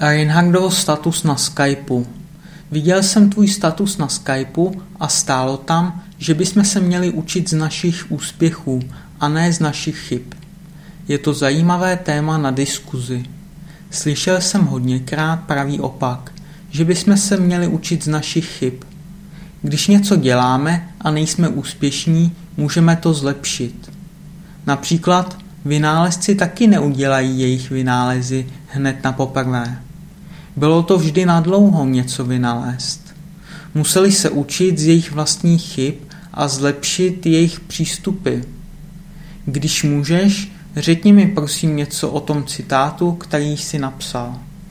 Reinhardovo status na Skypeu. Viděl jsem tvůj status na Skypeu a stálo tam, že bychom se měli učit z našich úspěchů a ne z našich chyb. Je to zajímavé téma na diskuzi. Slyšel jsem hodněkrát pravý opak, že bychom se měli učit z našich chyb. Když něco děláme a nejsme úspěšní, můžeme to zlepšit. Například vynálezci taky neudělají jejich vynálezy hned na poprvé. Bylo to vždy na dlouho něco vynalézt. Museli se učit z jejich vlastních chyb a zlepšit jejich přístupy. Když můžeš, řekni mi prosím něco o tom citátu, který jsi napsal.